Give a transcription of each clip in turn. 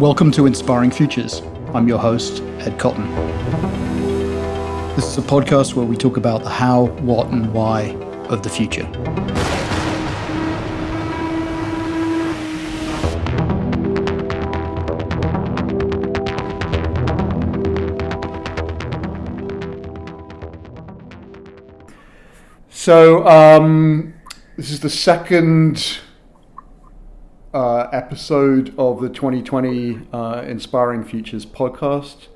Welcome to Inspiring Futures. I'm your host, Ed Cotton. This is a podcast where we talk about the how, what, and why of the future. So, um, this is the second uh, episode of the 2020 uh, Inspiring Futures podcast.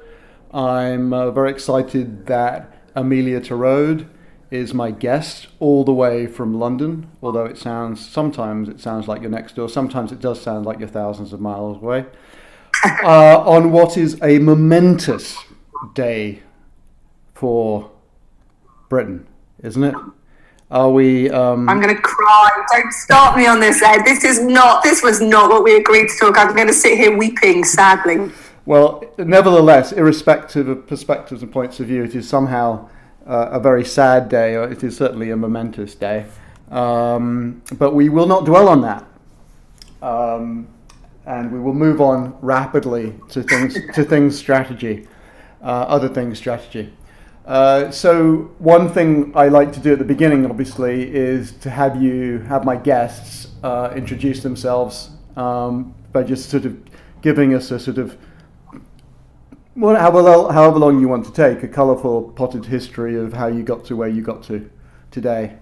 I'm uh, very excited that Amelia Torode is my guest all the way from London, although it sounds, sometimes it sounds like you're next door, sometimes it does sound like you're thousands of miles away, uh, on what is a momentous day for Britain, isn't it? Are we? Um, I'm going to cry. Don't start me on this, Ed. This is not. This was not what we agreed to talk. I'm going to sit here weeping sadly. Well, nevertheless, irrespective of perspectives and points of view, it is somehow uh, a very sad day, or it is certainly a momentous day. Um, but we will not dwell on that, um, and we will move on rapidly to things to things strategy, uh, other things strategy. Uh, so one thing I like to do at the beginning, obviously, is to have you have my guests uh, introduce themselves um, by just sort of giving us a sort of well, however, however long you want to take, a colourful potted history of how you got to where you got to today,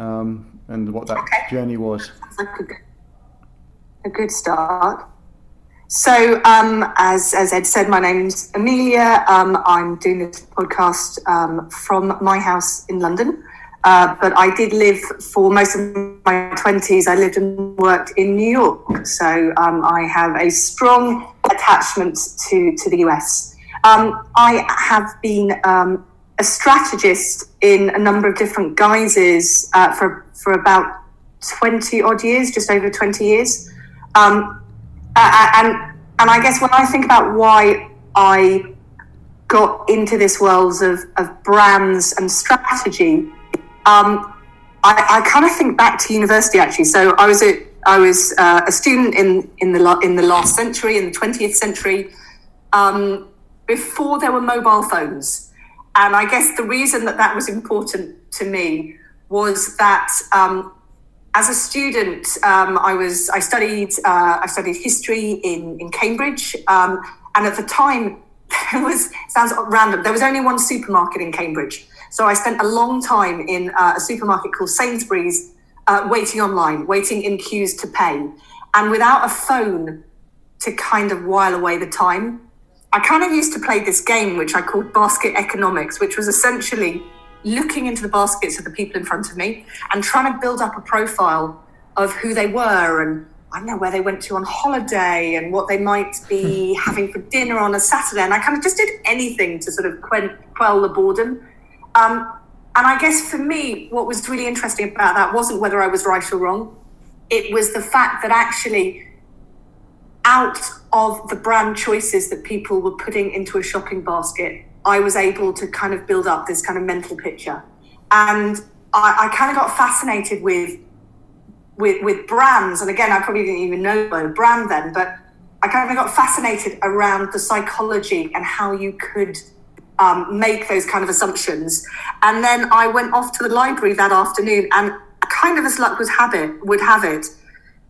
um, and what that Okay. journey was. Sounds like a good, a good start. So, um, as as Ed said, my name's Amelia. Um, I'm doing this podcast um, from my house in London. Uh, but I did live for most of my 20s, I lived and worked in New York. So um, I have a strong attachment to, to the US. Um, I have been um, a strategist in a number of different guises uh, for, for about 20 odd years, just over 20 years. Um, uh, and, and I guess when I think about why I got into this world of, of brands and strategy, um, I, I kind of think back to university actually. So I was a I was uh, a student in in the in the last century, in the twentieth century, um, before there were mobile phones. And I guess the reason that that was important to me was that um, as a student, um, I was I studied uh, I studied history in in Cambridge, um, and at the time there was sounds random. There was only one supermarket in Cambridge, so I spent a long time in uh, a supermarket called Sainsbury's, uh, waiting online, waiting in queues to pay, and without a phone to kind of while away the time. I kind of used to play this game which I called basket economics, which was essentially looking into the baskets of the people in front of me and trying to build up a profile of who they were and I don't know where they went to on holiday and what they might be having for dinner on a Saturday. And I kind of just did anything to sort of quell, quell the boredom. Um, and I guess for me, what was really interesting about that wasn't whether I was right or wrong. It was the fact that actually, out of the brand choices that people were putting into a shopping basket, I was able to kind of build up this kind of mental picture. And I, I kind of got fascinated with with with brands. And again, I probably didn't even know a brand then, but I kind of got fascinated around the psychology and how you could um, make those kind of assumptions. And then I went off to the library that afternoon, and kind of as luck was habit would have it,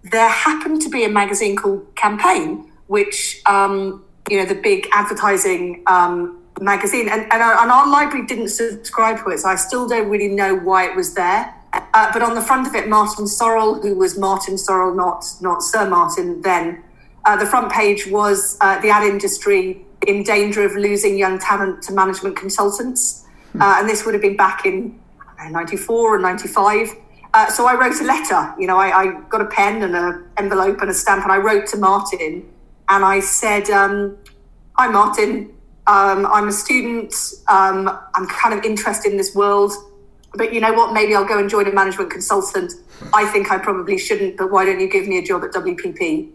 there happened to be a magazine called Campaign, which um, you know the big advertising um, magazine, and, and, our, and our library didn't subscribe to it, so I still don't really know why it was there. Uh, but on the front of it, Martin Sorrell, who was Martin Sorrell, not not Sir Martin then, uh, the front page was uh, the ad industry in danger of losing young talent to management consultants, uh, and this would have been back in '94 or '95. Uh, so I wrote a letter. You know, I, I got a pen and an envelope and a stamp, and I wrote to Martin, and I said, um, "Hi, Martin. Um, I'm a student. Um, I'm kind of interested in this world." but you know what? Maybe I'll go and join a management consultant. I think I probably shouldn't, but why don't you give me a job at WPP?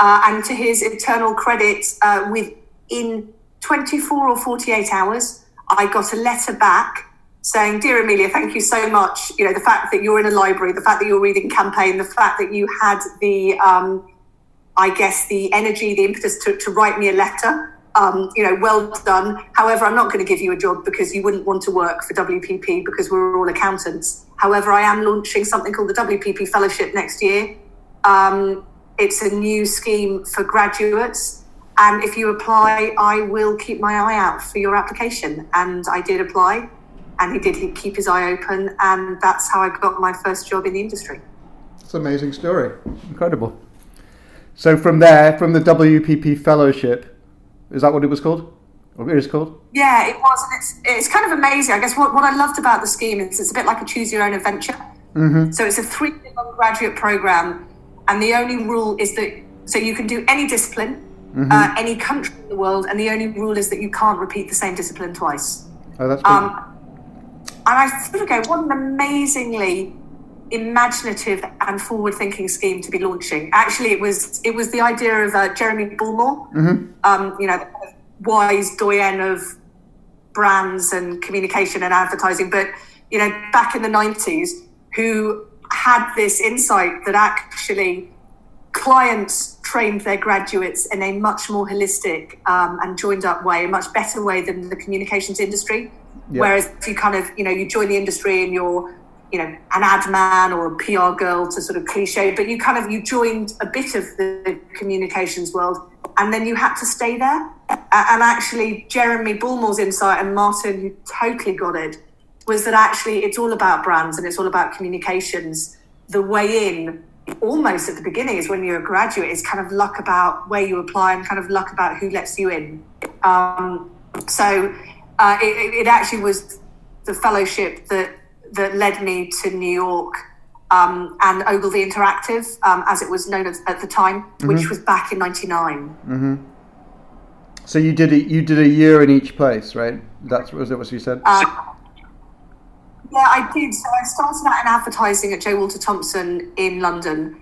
Uh, and to his eternal credit, uh, within 24 or 48 hours, I got a letter back saying, "Dear Amelia, thank you so much. You know the fact that you're in a library, the fact that you're reading campaign, the fact that you had the um, I guess, the energy, the impetus to, to write me a letter. Um, you know, well done. However, I'm not going to give you a job because you wouldn't want to work for WPP because we're all accountants. However, I am launching something called the WPP Fellowship next year. Um, it's a new scheme for graduates. And if you apply, I will keep my eye out for your application. And I did apply, and he did keep his eye open. And that's how I got my first job in the industry. It's an amazing story. Incredible. So from there, from the WPP Fellowship, is that what it was called? Or it is called? Yeah, it was. And it's, it's kind of amazing. I guess what, what I loved about the scheme is it's a bit like a choose your own adventure. Mm-hmm. So it's a three year long graduate program. And the only rule is that, so you can do any discipline, Mm-hmm. uh, any country in the world. And the only rule is that you can't repeat the same discipline twice. Oh, that's good. Um, and I sort of go, what an amazingly imaginative and forward-thinking scheme to be launching. Actually, it was it was the idea of uh, Jeremy Bullmore, um, you know, wise doyen of brands and communication and advertising. But you know, back in the nineties, who had this insight that actually clients trained their graduates in a much more holistic um, and joined up way, a much better way than the communications industry. Yeah. Whereas if you kind of, you know, you join the industry and you're, you know, an ad man or a PR girl to sort of cliche, but you kind of, you joined a bit of the communications world and then you had to stay there. And actually, Jeremy Bullmore's insight and Martin, who totally got it, was that actually it's all about brands and it's all about communications. The way in, almost at the beginning, is when you're a graduate, is kind of luck about where you apply and kind of luck about who lets you in. Um, so uh, it, it- it actually was the fellowship that that led me to New York um, and Ogilvy Interactive, um, as it was known at, at the time, which was back in '99. so you did a, you did a year in each place, right? That's was that what you said? Uh, yeah, I did. So I started out in advertising at J. Walter Thompson in London,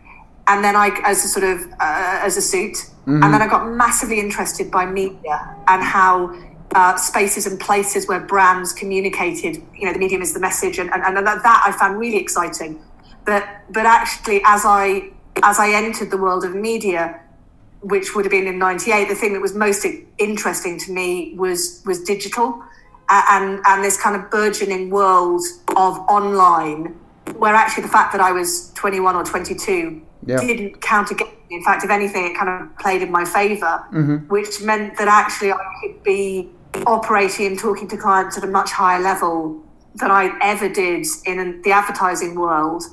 and then I, as a sort of uh, as a suit, and then I got massively interested by media and how uh, spaces and places where brands communicated. You know, the medium is the message, and, and, and that, that I found really exciting. But but actually, as I as I entered the world of media, which would have been in 98 the thing that was most interesting to me was was digital uh, and and this kind of burgeoning world of online where actually the fact that I was 21 or 22 Yeah. didn't count against me. In fact, if anything, it kind of played in my favor, which meant that actually I could be operating and talking to clients at a much higher level than I ever did in the advertising world.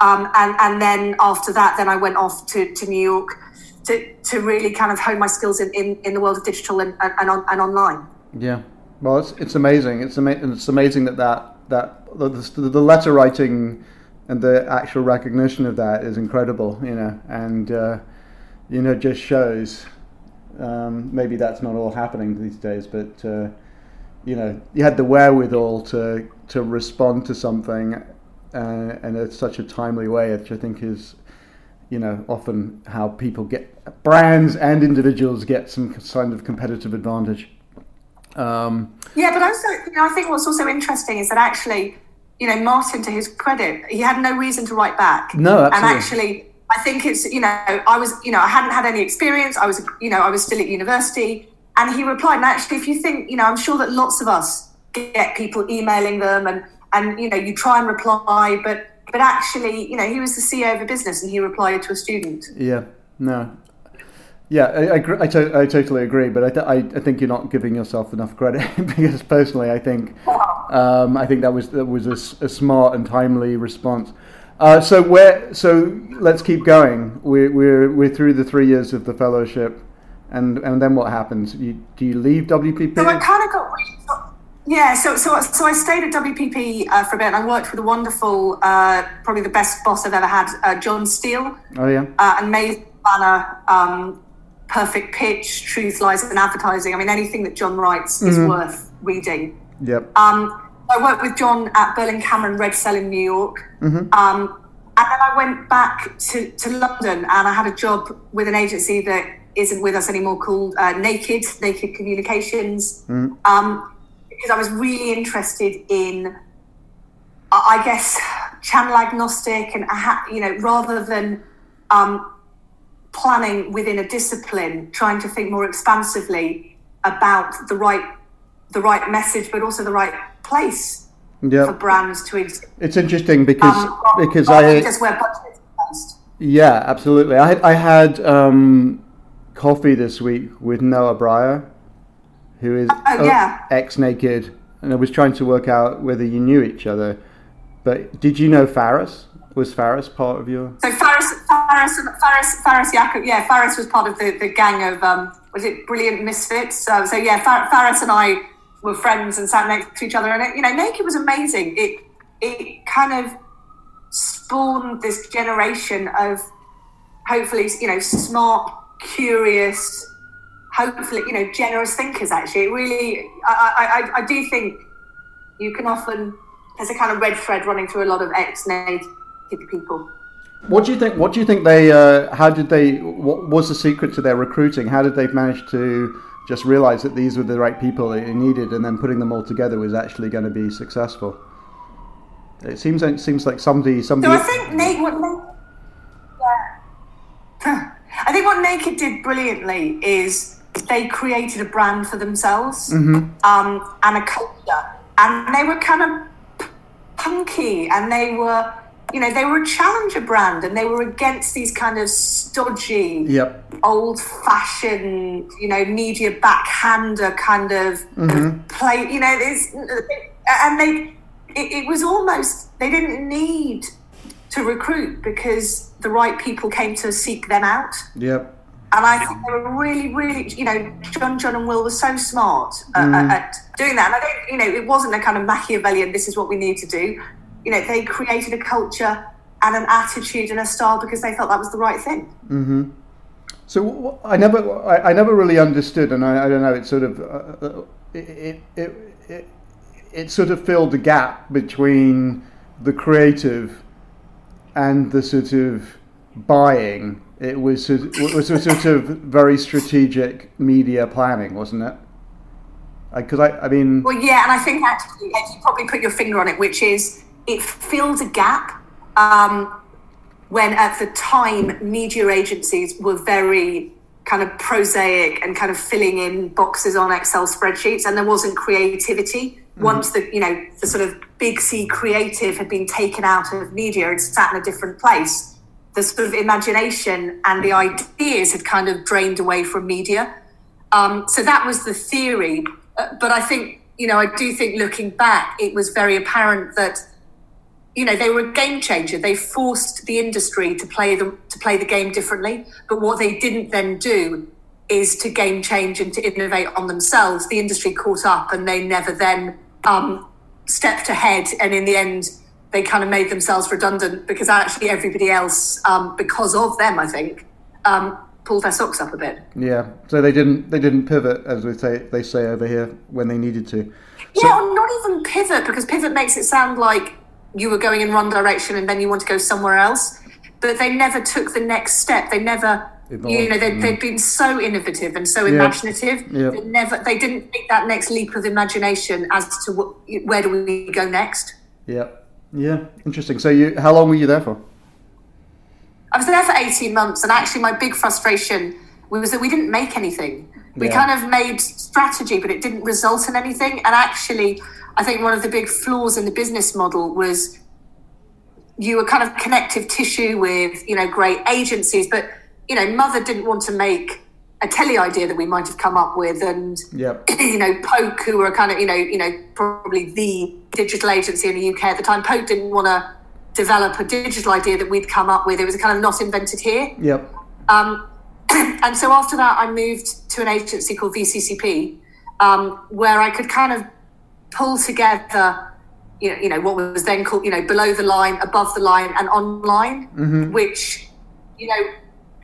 Um, and, and then after that, then I went off to, to New York to, to really kind of hone my skills in, in, in the world of digital and, and, and, on, and online. Yeah. Well, it's, it's amazing. It's, ama- it's amazing that that, that the, the, the letter writing and the actual recognition of that is incredible, you know, and, uh, you know, just shows um, maybe that's not all happening these days, but, uh, you know, you had the wherewithal to, to respond to something uh, in such a timely way, which I think is, you know, often how people get, brands and individuals get some kind of competitive advantage. Um, Yeah, but also, you know, I think what's also interesting is that actually, you know, Martin, to his credit, he had no reason to write back. No, And absolutely. actually, I think it's, you know, I was, you know, I hadn't had any experience. I was, you know, I was still at university. And he replied, and actually, if you think, you know, I'm sure that lots of us get people emailing them and, and, you know, you try and reply, but, but actually, you know, he was the CEO of a business and he replied to a student. Yeah, no. Yeah, I, I, I, to, I totally agree, but I, th- I, I think you're not giving yourself enough credit because personally, I think um, I think that was that was a smart and timely response. Uh, so where so let's keep going. We're, we're we're through the three years of the fellowship, and and then what happens? You, do you leave WPP? So I kind of got yeah. So so so I stayed at WPP uh, for a bit, and I worked with a wonderful, uh, probably the best boss I've ever had, uh, Jon Steel, oh yeah, uh, and Maze Banner, um, Perfect Pitch, Truth, Lies, and Advertising. I mean, anything that Jon writes is worth reading. yep. Um, I worked with Jon at Berlin Cameron Red Cell in New York. Um, and then I went back to, to London and I had a job with an agency that isn't with us anymore called uh, Naked, Naked Communications. Um, because I was really interested in, I I guess, channel agnostic and, uh, you know, rather than um, planning within a discipline, trying to think more expansively about the right the right message, but also the right place Yeah. for brands to exist. It's interesting because Um, because I just where budget is placed. yeah absolutely I had, I had um, coffee this week with Noah Brier, who is Oh, yeah. ex Naked, and I was trying to work out whether you knew each other. But did you know Faris? Was Faris part of your? So Faris, Faris, Faris, Faris Yakob, yeah, Faris was part of the, the gang of, um, was it Brilliant Misfits? So, so yeah, Far, Faris and I were friends and sat next to each other. And, it, you know, Naked was amazing. It, it kind of spawned this generation of hopefully, you know, smart, curious, hopefully, you know, generous thinkers, actually. It really, I, I, I, do think you can often, there's a kind of red thread running through a lot of ex-Naked people. What do you think? What do you think they? Uh, how did they? What was the secret to their recruiting? How did they manage to just realized that these were the right people that you needed, and then putting them all together was actually going to be successful? It seems it seems like somebody So somebody. I think Nate, what yeah. I think what Naked did brilliantly is they created a brand for themselves um, and a culture, and they were kind of punky, and they were, you know, they were a challenger brand, and they were against these kind of stodgy, Yep. old-fashioned, you know, media backhander kind of mm-hmm. play. You know, this, and they, it, it was almost they didn't need to recruit because the right people came to seek them out. Yep. And I think they were really, really, you know, John, John, and Will were so smart at, at mm. doing that. And I don't, you know, it wasn't a kind of Machiavellian. This is what we need to do. You know, they created a culture and an attitude and a style because they felt that was the right thing. Mm-hmm. So I never, I, I never really understood, and I, I don't know. It sort of, uh, uh, it, it, it, it sort of filled the gap between the creative and the sort of buying. It was sort of, it was a sort of very strategic media planning, wasn't it? Because I, I mean, Well, yeah, and I think actually you probably put your finger on it, which is it filled a gap um, when at the time media agencies were very kind of prosaic and kind of filling in boxes on Excel spreadsheets, and there wasn't creativity. Once the you know the sort of big C creative had been taken out of media and sat in a different place, the sort of imagination and the ideas had kind of drained away from media. Um, so that was the theory. Uh, but I think, you know, I do think looking back, it was very apparent that, you know, they were a game changer. They forced the industry to play the to play the game differently. But what they didn't then do is to game change and to innovate on themselves. The industry caught up, and they never then um, stepped ahead. And in the end, they kind of made themselves redundant because actually everybody else, um, because of them, I think, um, pulled their socks up a bit. yeah. So they didn't, they didn't pivot as we say, they say over here when they needed to. Yeah, or not even pivot because pivot makes it sound like you were going in one direction and then you want to go somewhere else. But they never took the next step. They never, you know, they, they've been so innovative and so imaginative. Yeah. They never, they didn't take that next leap of imagination as to what, where do we go next. Yeah. Yeah. Interesting. So you, how long were you there for? I was there for 18 months, and actually, my big frustration was that we didn't make anything. We Yeah. kind of made strategy, but it didn't result in anything. And actually, I think one of the big flaws in the business model was you were kind of connective tissue with, you know, great agencies, but, you know, Mother didn't want to make a telly idea that we might have come up with, and Yep. you know, Poke, who were kind of, you know, you know, probably the digital agency in the UK at the time. Poke didn't want to develop a digital idea that we'd come up with. It was kind of not invented here. Yep. Um, and so after that, I moved to an agency called VCCP, um, where I could kind of pull together, you know, you know, what was then called, you know, below the line, above the line, and online, which, you know,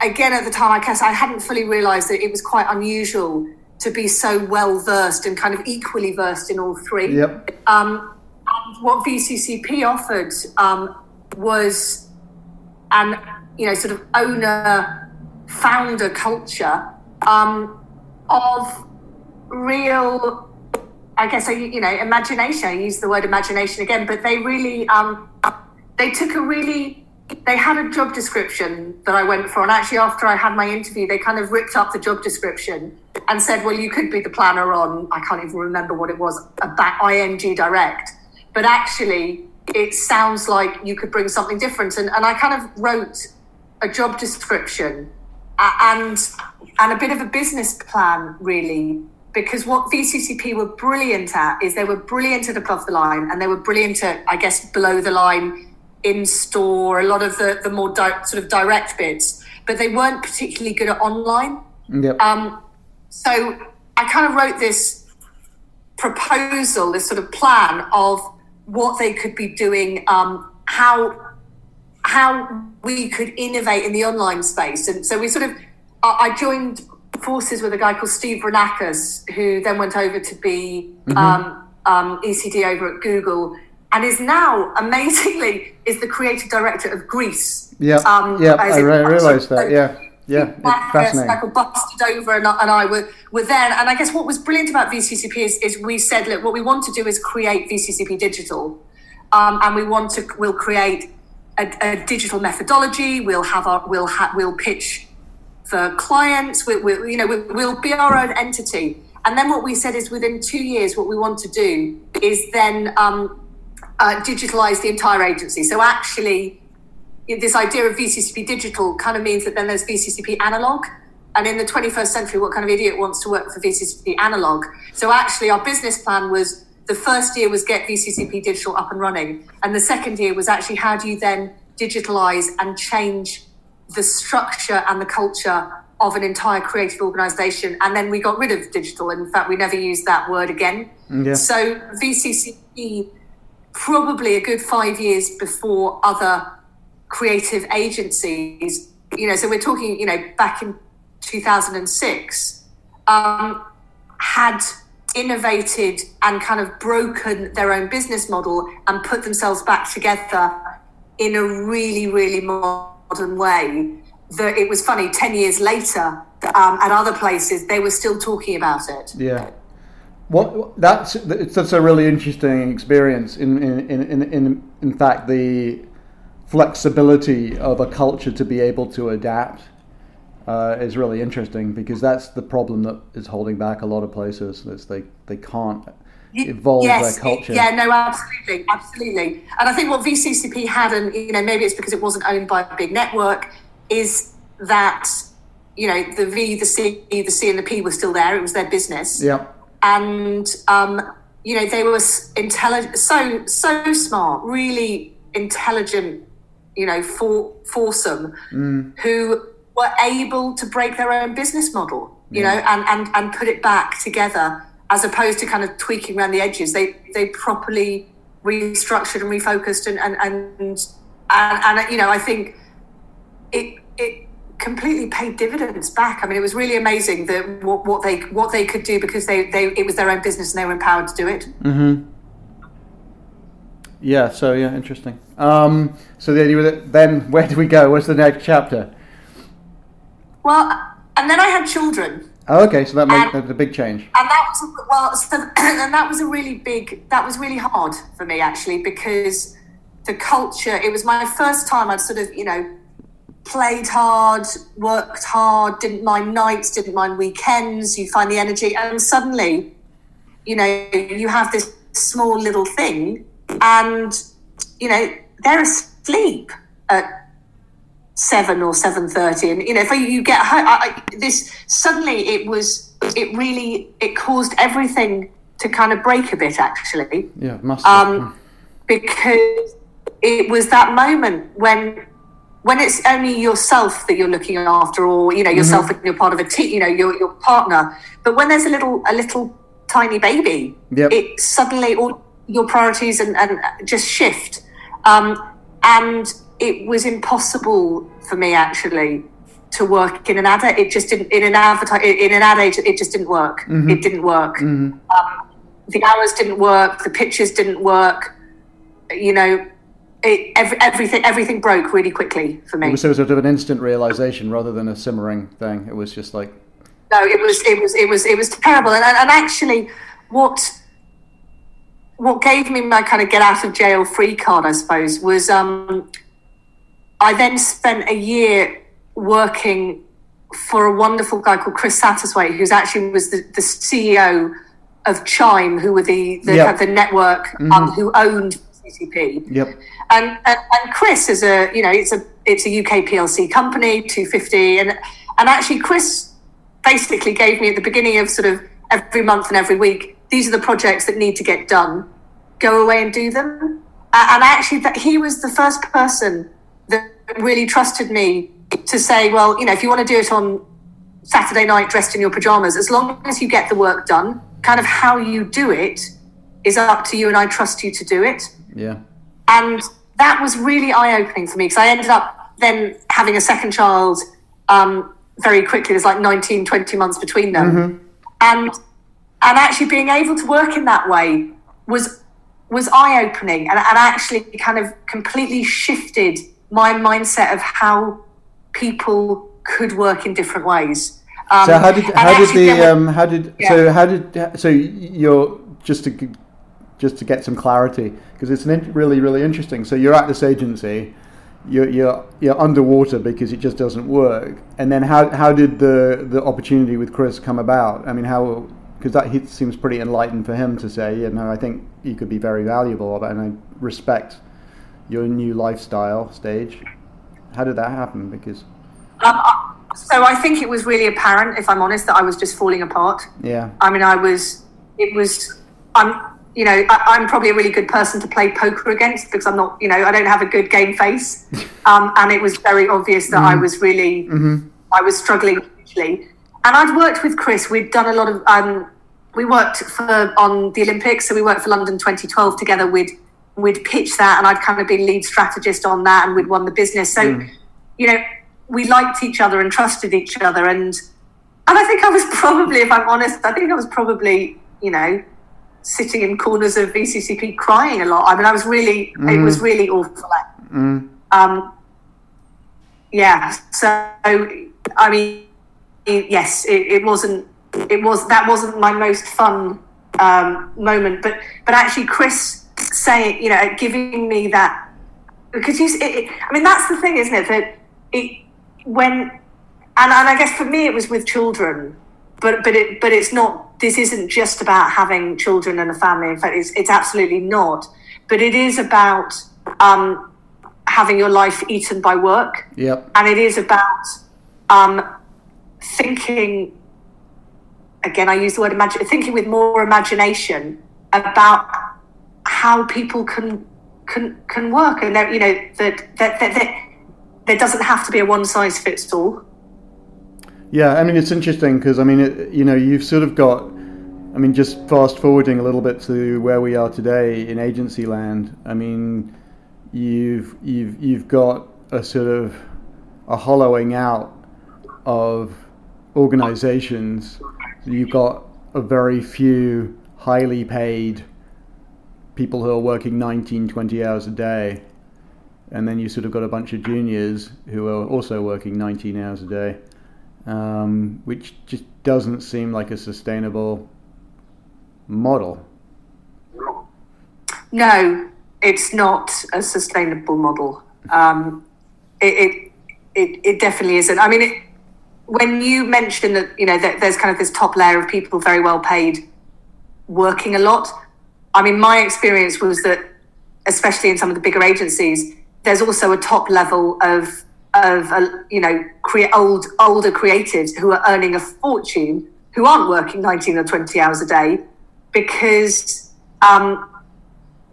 again at the time, I guess I hadn't fully realised that it was quite unusual to be so well versed and kind of equally versed in all three. Yep. Um, and what VCCP offered um, was an, you know, sort of owner founder culture um, of real, I guess, you know, imagination. I use the word imagination again, but they really, um, they took a really they had a job description that I went for, and actually after I had my interview, they kind of ripped up the job description and said, "Well, you could be the planner on I can't even remember what it was about ING Direct, but actually it sounds like you could bring something different." And, and I kind of wrote a job description and and a bit of a business plan really because what VCCP were brilliant at is they were brilliant at above the line and they were brilliant at I guess below the line in store a lot of the the more di- sort of direct bids, but they weren't particularly good at online Yep. um, so I kind of wrote this proposal, this sort of plan of what they could be doing, um, how how we could innovate in the online space. And so we sort of, I I joined forces with a guy called Steve Vranakis, who then went over to be um, um, ECD over at Google. And is now amazingly is the creative director of Greece. yeah. Um, yeah. I re- realized that. Yeah. Yeah. Marcus, fascinating. Michael busted over and, I- and I were, were there. And I guess what was brilliant about VCCP is, is we said, look, what we want to do is create VCCP digital. Um, and we want to, we'll create a, a digital methodology. We'll have our, we'll ha, we'll pitch for clients. We, we, you know, we, we'll be our own entity. And then what we said is within two years, what we want to do is then um, uh, digitalize the entire agency. So actually, this idea of VCCP digital kind of means that then there's VCCP analog. And in the 21st century, what kind of idiot wants to work for VCCP analog? So actually, our business plan was the first year was get VCCP digital up and running. And the second year was actually how do you then digitalize and change the structure and the culture of an entire creative organization. And then we got rid of digital. In fact, we never used that word again. Yeah. So VCCP, probably a good five years before other creative agencies, you know, so we're talking, you know, back in 2006, um, had innovated and kind of broken their own business model and put themselves back together in a really, really modern way. That it was funny, 10 years later, um, at other places, they were still talking about it. Yeah. What that's it's that's a really interesting experience. In in, in, in, in fact, the flexibility of a culture to be able to adapt uh, is really interesting because that's the problem that is holding back a lot of places. Is they they can't evolve yes, their culture. Yeah, no, absolutely, absolutely. And I think what VCCP had, and you know, maybe it's because it wasn't owned by a big network, is that you know the V, the C, the C, and the P were still there. It was their business, Yeah. and um, you know they were intelligent, so so smart, really intelligent, you know, for foursome who were able to break their own business model, you know, and, and and put it back together as opposed to kind of tweaking around the edges. They they properly restructured and refocused and and and and, and you know I think it it completely paid dividends back. I mean, it was really amazing that what, what they what they could do because they, they it was their own business and they were empowered to do it. Mm-hmm. Yeah. So yeah, interesting. Um, so then, you, then where do we go? What's the next chapter? Well, and then I had children. Oh, okay. So that made And- a big change. and that was a- well so, and that was a really big that was really hard for me actually because the culture it was my first time i'd sort of you know played hard worked hard didn't mind nights didn't mind weekends you find the energy and suddenly you know you have this small little thing and you know they're asleep at seven or seven thirty, and you know if you get home, I, I, this suddenly it was it really it caused everything to kind of break a bit actually Yeah. Must. um, because it was that moment when when it's only yourself that you're looking after or you know yourself and you're part of a team you know your, your partner but when there's a little a little tiny baby Yep. it suddenly all your priorities and, and just shift um, and it was impossible for me actually to work in an ad it just didn't in an advertise in an ad age it just didn't work. It didn't work. Um, the hours didn't work the pictures didn't work you know it, every, everything everything broke really quickly for me. It was sort of an instant realization rather than a simmering thing. It was just like, no it was it was it was it was terrible. And, and actually what what gave me my kind of get out of jail free card i suppose was um I then spent a year working for a wonderful guy called Chris Satterthwaite, who's actually was the, the CEO of Chime, who were the the, Yep. the network um, who owned CCP. Yep. And, and and Chris is a you know it's a it's a UK PLC company, two fifty, and and actually Chris basically gave me at the beginning of sort of every month and every week these are the projects that need to get done. Go away and do them. And actually, that he was the first person really trusted me to say, well, you know, if you want to do it on Saturday night dressed in your pajamas, as long as you get the work done, kind of how you do it is up to you, and I trust you to do it. Yeah. And that was really eye opening for me because I ended up then having a second child um, very quickly. There's like 19, 20 months between them. And and actually being able to work in that way was was eye opening and, and actually kind of completely shifted my mindset of how people could work in different ways. Um, So how did how did the um how did so how did so you're just to just to get some clarity because it's an really really interesting. So you're at this agency, you're you're you're underwater because it just doesn't work. And then how how did the the opportunity with Chris come about? I mean how because that he seems pretty enlightened for him to say, you know, I think you could be very valuable, and I respect your new lifestyle stage. How did that happen? Because Um, so I think it was really apparent, if I'm honest, that I was just falling apart. yeah, I mean, I was, it was, I'm, you know, I, I'm probably a really good person to play poker against because I'm not, you know, I don't have a good game face. Um, and it was very obvious that I was really, I was struggling hugely. And I'd worked with Chris. We'd done a lot of, um, we worked for on the Olympics, so we worked for London 2012 together. We'd we'd pitched that, and I'd kind of been lead strategist on that, and we'd won the business. So, you know, we liked each other and trusted each other, and and I think I was probably, if I'm honest, I think I was probably, you know, sitting in corners of VCCP crying a lot. I mean, I was really, it was really awful. Um, yeah. So, I mean, yes, it, it wasn't. It was that wasn't my most fun um, moment, but but actually, Chris saying, you know, giving me that because you. It, it, I mean, that's the thing, isn't it? That it when and, and I guess for me it was with children, but but it but it's not. This isn't just about having children and a family. In fact, it's it's absolutely not. But it is about um, having your life eaten by work yep, and it is about um, thinking again i use the word imagine thinking with more imagination about how people can can can work and that you know that that, that, that there doesn't have to be a one size fits all Yeah, I mean it's interesting because I mean it, you know you've sort of got, I mean just fast forwarding a little bit to where we are today in agency land. I mean you've you've you've got a sort of a hollowing out of organizations. You've got a very few highly paid people who are working 19, 20 hours a day. And then you sort of got a bunch of juniors who are also working 19 hours a day um, which just doesn't seem like a sustainable model. no it's not a sustainable model um, it, it it it definitely isn't i mean it, when you mention that you know that there's kind of this top layer of people very well paid working a lot i mean my experience was that especially in some of the bigger agencies there's also a top level of of uh, you know crea- old older creatives who are earning a fortune who aren't working 19 or 20 hours a day because um,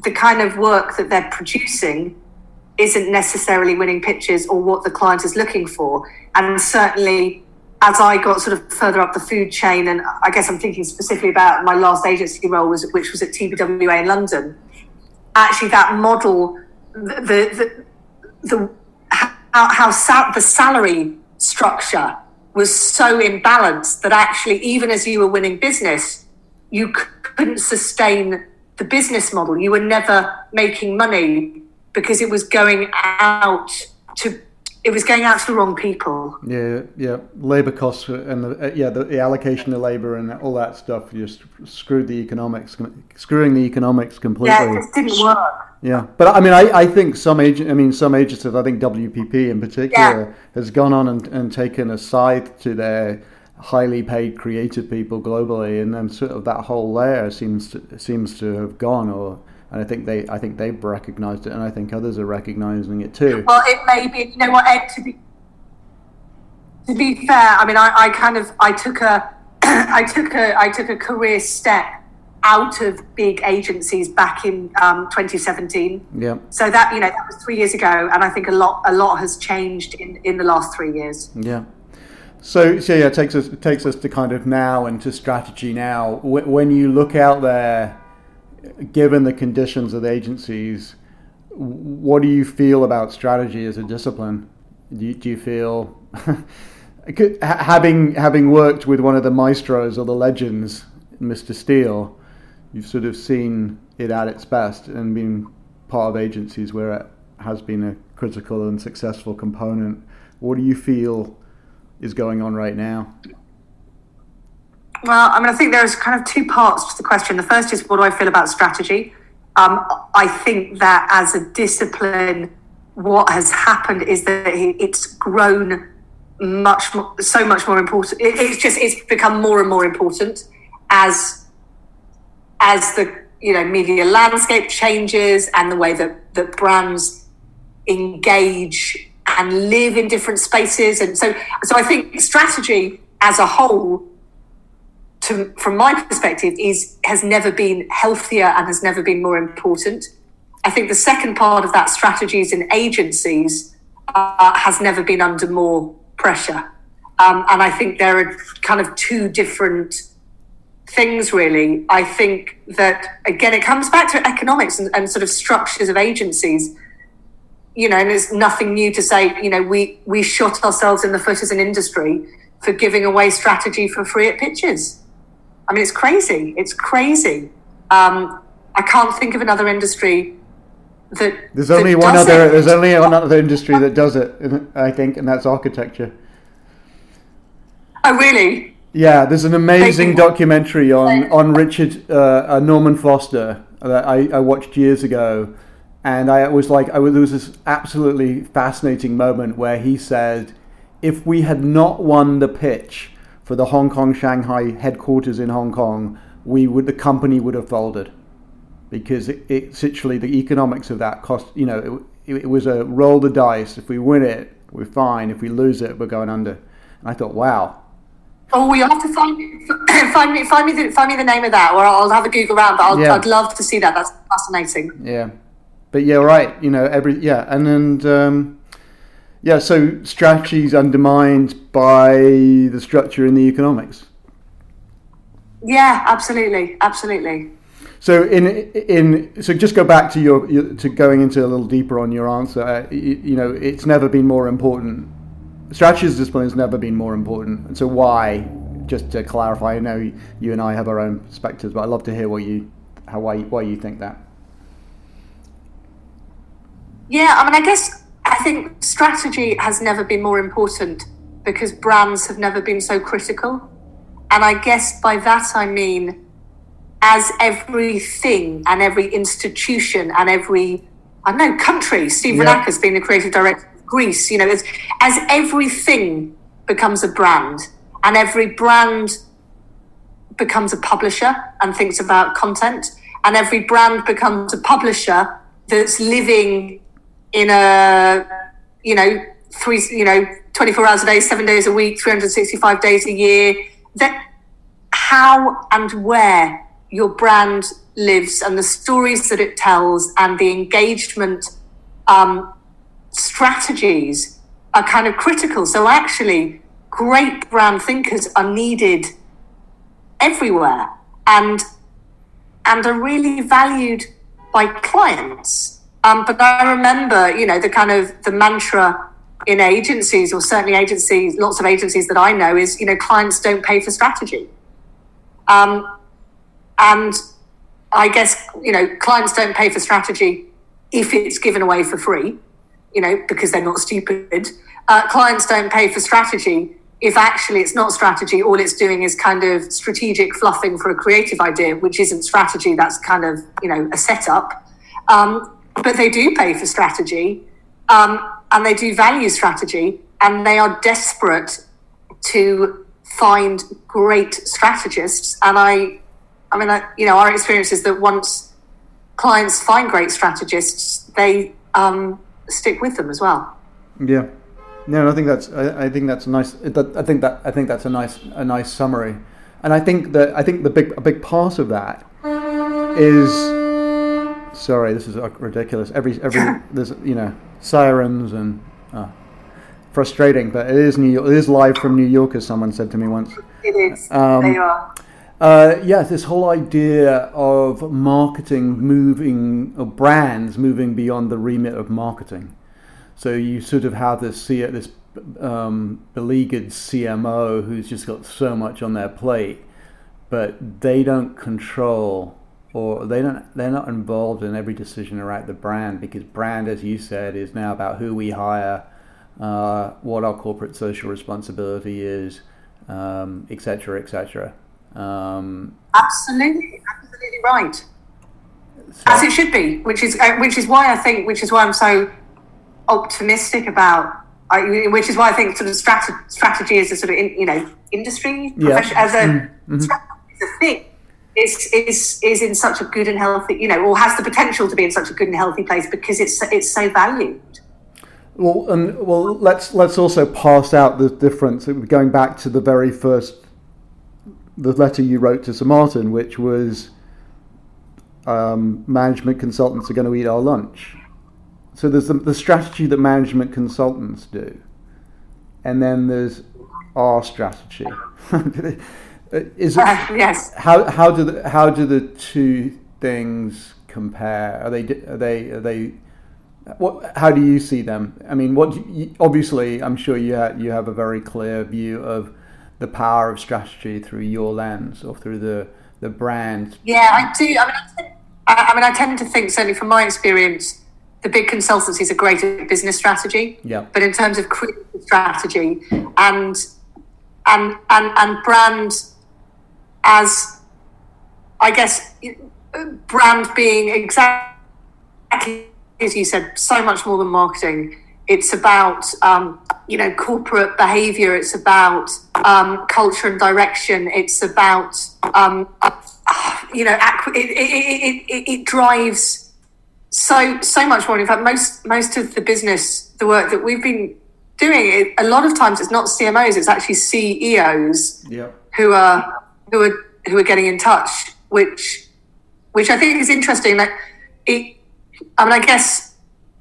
the kind of work that they're producing isn't necessarily winning pitches or what the client is looking for. And certainly, as I got sort of further up the food chain, and I guess I'm thinking specifically about my last agency role, was, which was at TBWA in London. Actually, that model, the the, the, how, how sal- the salary structure was so imbalanced that actually, even as you were winning business, you couldn't sustain the business model. You were never making money because it was going out to it was going out to the wrong people. Yeah, yeah. Labor costs and the, uh, yeah, the, the, allocation of labor and all that stuff just screwed the economics, screwing the economics completely. Yeah, it didn't work. Yeah, but I mean, I, I think some agent, I mean, some agencies, I think WPP in particular, yeah. has gone on and, and taken a side to their highly paid creative people globally, and then sort of that whole layer seems to, seems to have gone or and I think they I think they've recognized it, and I think others are recognizing it too. Well, it may be. You know what, Ed? To be to be fair, I mean, I, I kind of I took a I took a I took a career step out of big agencies back in um, 2017. Yeah. So that you know that was three years ago, and I think a lot a lot has changed in in the last three years. Yeah. So, so yeah, it takes us it takes us to kind of now and to strategy now. When you look out there given the conditions of the agencies, what do you feel about strategy as a discipline? Do you, do you feel having having worked with one of the maestros or the legends, Mr. Steel, you've sort of seen it at its best and been part of agencies where it has been a critical and successful component. What do you feel is going on right now? Well, I mean, I think there's kind of two parts to the question. The first is what do I feel about strategy? Um, I think that as a discipline, what has happened is that it's grown much more, so much more important. it's just it's become more and more important as as the you know media landscape changes and the way that that brands engage and live in different spaces. And so so I think strategy as a whole to, from my perspective, is has never been healthier and has never been more important. I think the second part of that, strategies in agencies, uh, has never been under more pressure. Um, and I think there are kind of two different things, really. I think that, again, it comes back to economics and, and sort of structures of agencies. You know, and there's nothing new to say, you know, we, we shot ourselves in the foot as an industry for giving away strategy for free at pitches. I mean, it's crazy. It's crazy. Um, I can't think of another industry that. There's only one other. It. There's only one other industry that does it. I think, and that's architecture. Oh, really? Yeah, there's an amazing documentary on on Richard uh, uh, Norman Foster that I, I watched years ago, and I was like, I was, there was this absolutely fascinating moment where he said, if we had not won the pitch for the Hong Kong Shanghai headquarters in Hong Kong, we would the company would have folded because it, it's literally the economics of that cost. You know, it, it, was a roll the dice. If we win it, we're fine. If we lose it, we're going under. And I thought, wow. Oh, we have to find me, find me find me the, find me the name of that, or I'll have a Google around. But i would love to see that. That's fascinating. Yeah, but yeah, right. You know, every yeah, and and. Um, yeah, so strategy is undermined by the structure in the economics. Yeah, absolutely, absolutely. So in in so just go back to your, your to going into a little deeper on your answer. Uh, you, you, know, it's never been more important. Strategy as discipline has never been more important. And so why? Just to clarify, I know you and I have our own perspectives, but I'd love to hear what you how why why you think that. Yeah, I mean, I guess think strategy has never been more important because brands have never been so critical. And I guess by that I mean, as everything and every institution and every, I don't know, country, Steve yeah. has been the creative director of Greece, you know, as, as everything becomes a brand and every brand becomes a publisher and thinks about content, and every brand becomes a publisher that's living in a you know three you know 24 hours a day seven days a week 365 days a year that how and where your brand lives and the stories that it tells and the engagement um, strategies are kind of critical. So actually great brand thinkers are needed everywhere and and are really valued by clients um, but I remember, you know, the kind of the mantra in agencies, or certainly agencies, lots of agencies that I know, is you know, clients don't pay for strategy. Um, and I guess you know, clients don't pay for strategy if it's given away for free. you know, because they're not stupid. Uh, clients don't pay for strategy if actually it's not strategy. All it's doing is kind of strategic fluffing for a creative idea, which isn't strategy. That's kind of you know a setup. Um, but they do pay for strategy, um, and they do value strategy, and they are desperate to find great strategists. And I, I mean, I, you know, our experience is that once clients find great strategists, they um, stick with them as well. Yeah. No, I think that's I, I think that's a nice. I think that I think that's a nice a nice summary, and I think that I think the big a big part of that is. Sorry, this is ridiculous. Every every there's you know sirens and uh, frustrating, but it is New York. It is live from New York, as someone said to me once. It is. Um, there you are. Uh, yes, this whole idea of marketing moving, or brands moving beyond the remit of marketing. So you sort of have this see, this um, beleaguered CMO who's just got so much on their plate, but they don't control or they don't they're not involved in every decision around the brand because brand, as you said, is now about who we hire, uh, what our corporate social responsibility is, etc., um, etc. Et um, absolutely, absolutely right. So, As it should be, which is uh, which is why I think, which is why I'm so optimistic about. I, which is why I think sort of strategy, strategy is a sort of in, you know industry yeah. as a, mm-hmm. as a thing is is is in such a good and healthy you know or has the potential to be in such a good and healthy place because it's it's so valued. Well, and well, let's let's also pass out the difference. Going back to the very first, the letter you wrote to Sir Martin, which was um, management consultants are going to eat our lunch. So there's the, the strategy that management consultants do, and then there's our strategy. Uh, is it, uh, yes. How how do the, how do the two things compare? Are they are they are they what, how do you see them? I mean, what you, obviously, I'm sure you ha- you have a very clear view of the power of strategy through your lens or through the the brand. Yeah, I do. I mean, I, I mean, I tend to think certainly from my experience the big consultancies are great at business strategy. Yeah. But in terms of creative strategy and and and and brand as I guess brand being exactly as you said, so much more than marketing. It's about um, you know corporate behavior. It's about um, culture and direction. It's about um, you know it, it, it, it drives so so much more. In fact, most most of the business, the work that we've been doing, it, a lot of times it's not CMOs, it's actually CEOs yeah. who are who are who are getting in touch, which which I think is interesting. Like it, I mean, I guess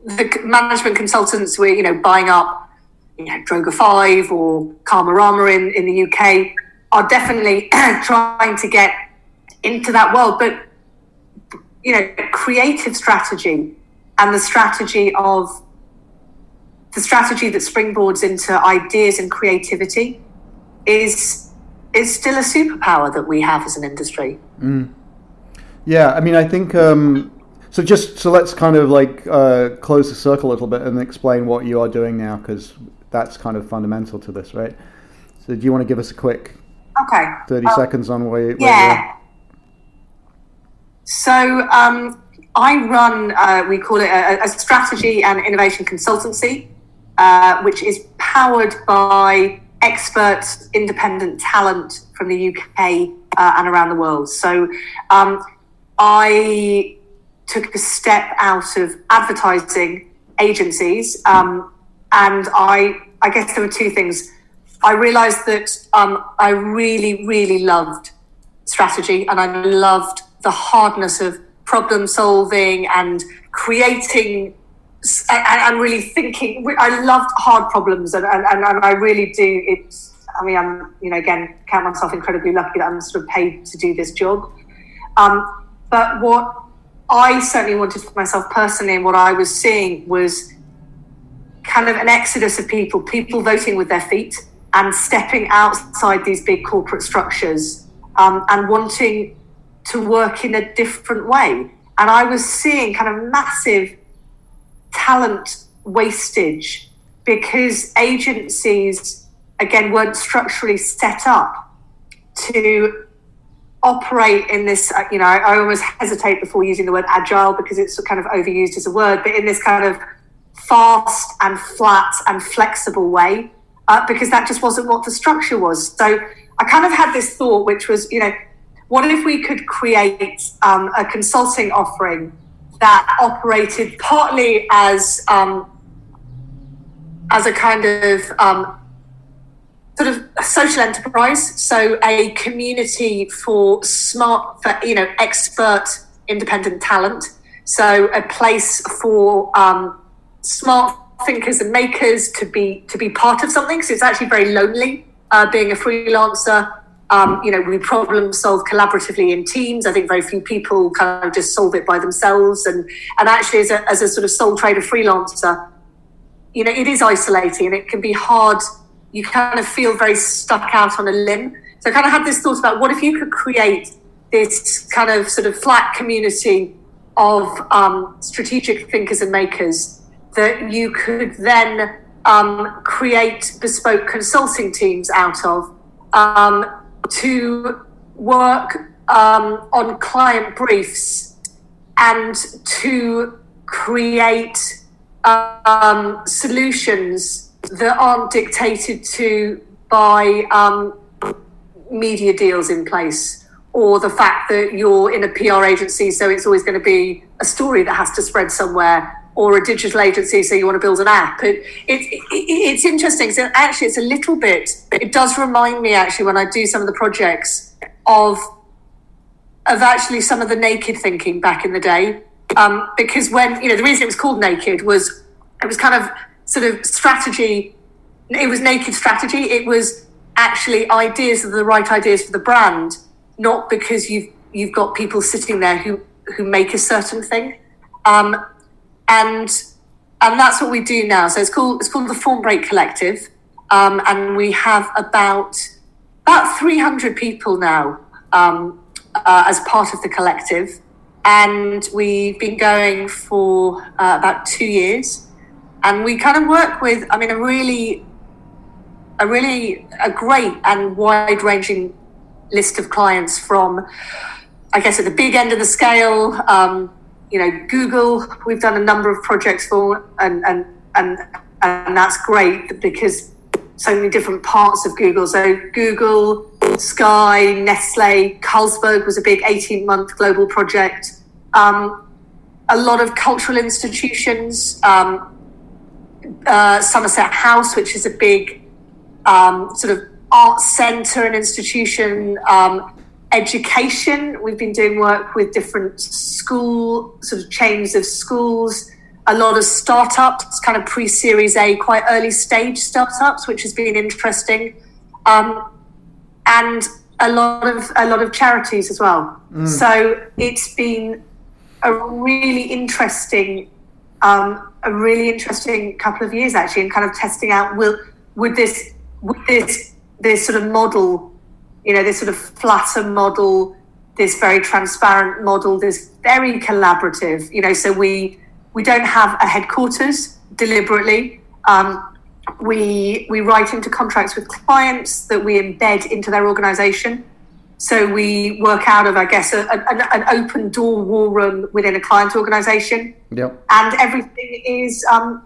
the management consultants were you know buying up you know Droga Five or Karmarama in in the UK are definitely trying to get into that world, but you know, creative strategy and the strategy of the strategy that springboards into ideas and creativity is is still a superpower that we have as an industry. Mm. Yeah, I mean, I think um, so. Just so let's kind of like uh, close the circle a little bit and explain what you are doing now, because that's kind of fundamental to this, right? So, do you want to give us a quick okay thirty um, seconds on where? where yeah. So um, I run, uh, we call it a, a, strategy and innovation consultancy, uh, which is powered by expert independent talent from the UK uh, and around the world. So um, I took a step out of advertising agencies, um, and I, I guess there were two things. I realized that um, I really, really loved strategy and I loved the hardness of problem solving and creating and, and really thinking. I loved hard problems, and, and, and I really do. It's. I mean, I'm you know again count myself incredibly lucky that I'm sort of paid to do this job. Um, but what I certainly wanted for myself personally, and what I was seeing was kind of an exodus of people, people voting with their feet and stepping outside these big corporate structures um, and wanting to work in a different way. And I was seeing kind of massive talent wastage because agencies, again, weren't structurally set up to operate in this, uh, you know, I almost hesitate before using the word agile because it's kind of overused as a word, but in this kind of fast and flat and flexible way, uh, because that just wasn't what the structure was. So I kind of had this thought, which was, you know, what if we could create um, a consulting offering that operated partly as um, as a kind of um, sort of social enterprise, so a community for smart, for, you know, expert, independent talent. So a place for um, smart thinkers and makers to be to be part of something. So it's actually very lonely uh, being a freelancer. Um, you know, we problem solve collaboratively in teams. I think very few people kind of just solve it by themselves. And and actually, as a, as a sort of sole trader freelancer, you know, it is isolating and it can be hard you kind of feel very stuck out on a limb. So I kind of had this thought about what if you could create this kind of sort of flat community of um, strategic thinkers and makers that you could then um, create bespoke consulting teams out of um, to work um, on client briefs and to create um, solutions that aren't dictated to by um, media deals in place or the fact that you're in a PR agency, so it's always going to be a story that has to spread somewhere, or a digital agency, so you want to build an app. It, it, it, it's interesting. So actually, it's a little bit. It does remind me actually when I do some of the projects of of actually some of the naked thinking back in the day, um, because when you know the reason it was called naked was it was kind of sort of strategy. It was naked strategy. It was actually ideas are the right ideas for the brand, not because you've you've got people sitting there who who make a certain thing, um, and and that's what we do now. So it's called it's called the Fawnbrake Collective, um, and we have about about three hundred people now um, uh, as part of the collective, and we've been going for uh, about two years. And we kind of work with i mean a really a really a great and wide ranging list of clients from i guess at the big end of the scale um, you know google we've done a number of projects for and and and and that's great because so many different parts of google so google sky nestle carlsberg was a big 18 month global project um, a lot of cultural institutions um, uh, Somerset House, which is a big um, sort of art centre and institution. Um, education, we've been doing work with different school sort of chains of schools. A lot of startups, kind of pre-series A, quite early stage startups, which has been interesting, um, and a lot of a lot of charities as well. Mm. So it's been a really interesting um, a really interesting couple of years actually, and kind of testing out will would this would this this sort of model, you know, this sort of flatter model, this very transparent model, this very collaborative, you know, so we we don't have a headquarters deliberately. Um, we we write into contracts with clients that we embed into their organization. So we work out of, I guess, a, a, an open door war room within a client organization. Yep. And everything is um,